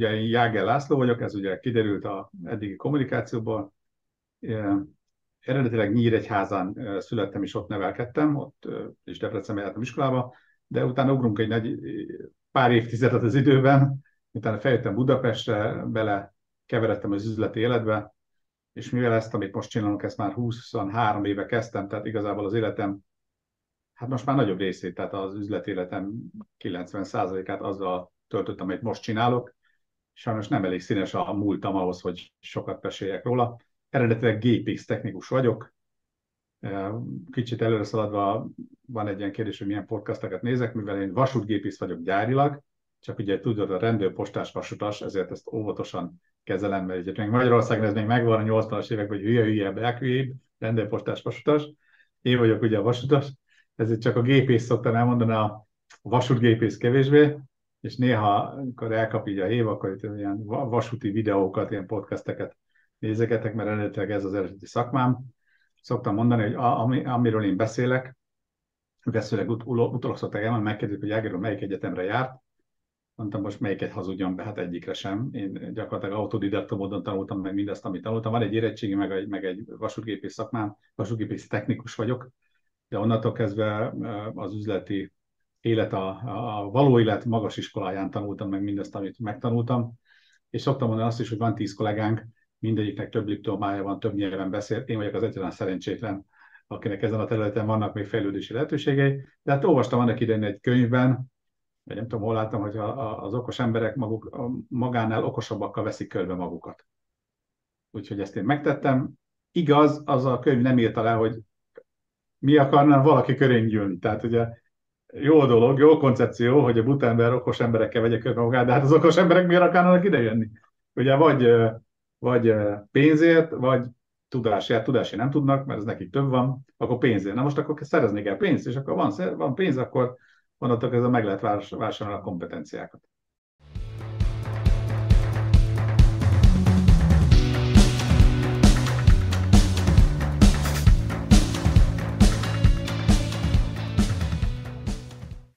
ugye én Jágel László vagyok, ez ugye kiderült a eddigi kommunikációból. Eredetileg Nyíregyházán születtem és ott nevelkedtem, ott is Debrecenben jártam iskolába, de utána ugrunk egy nagy, pár évtizedet az időben, utána feljöttem Budapestre, bele keveredtem az üzleti életbe, és mivel ezt, amit most csinálunk, ezt már 23 éve kezdtem, tehát igazából az életem, hát most már nagyobb részét, tehát az üzleti életem 90%-át azzal töltöttem, amit most csinálok. Sajnos nem elég színes a múltam ahhoz, hogy sokat meséljek róla. Eredetileg GPX technikus vagyok. Kicsit előre szaladva van egy ilyen kérdés, hogy milyen podcasteket nézek, mivel én vasútgépész vagyok gyárilag, csak ugye tudod, a rendőrpostás vasutas, ezért ezt óvatosan kezelem, mert ugye még Magyarországon ez még megvan a 80-as években, hogy hülye, hülye, belkülyébb, rendőrpostás vasutas. Én vagyok ugye a vasutas, ezért csak a gépész szoktam elmondani, a vasútgépész kevésbé, és néha, amikor elkap így a hév, akkor itt ilyen vasúti videókat, ilyen podcasteket nézegetek, mert eredetileg ez az eredeti szakmám. Szoktam mondani, hogy ami, amiről én beszélek, beszélek ut- utólag szokták elmondani, megkérdezik, hogy Jágeró melyik egyetemre járt, mondtam, most melyiket hazudjam be, hát egyikre sem. Én gyakorlatilag autodidakta módon tanultam meg mindezt, amit tanultam. Van egy érettségi, meg egy, meg egy vasútgépész szakmám, vasútgépész technikus vagyok, de onnantól kezdve az üzleti élet, a, a való élet magas iskoláján tanultam meg mindezt, amit megtanultam, és szoktam mondani azt is, hogy van tíz kollégánk, mindegyiknek több diplomája van, több nyelven beszél, én vagyok az egyetlen szerencsétlen, akinek ezen a területen vannak még fejlődési lehetőségei. De hát olvastam annak idején egy könyvben, vagy nem tudom, hol láttam, hogy az okos emberek maguk magánál okosabbakkal veszik körbe magukat. Úgyhogy ezt én megtettem. Igaz, az a könyv nem írta le, hogy mi akarna valaki körén gyűlni. Tehát ugye jó dolog, jó koncepció, hogy a buta okos emberekkel vegye körbe magát, de hát az okos emberek miért akarnak idejönni? Ugye vagy, vagy pénzért, vagy tudásért, tudásért nem tudnak, mert ez nekik több van, akkor pénzért. Na most akkor szerezni kell pénzt, és akkor van, van pénz, akkor onnantól ez meg lehet vásárolni a kompetenciákat.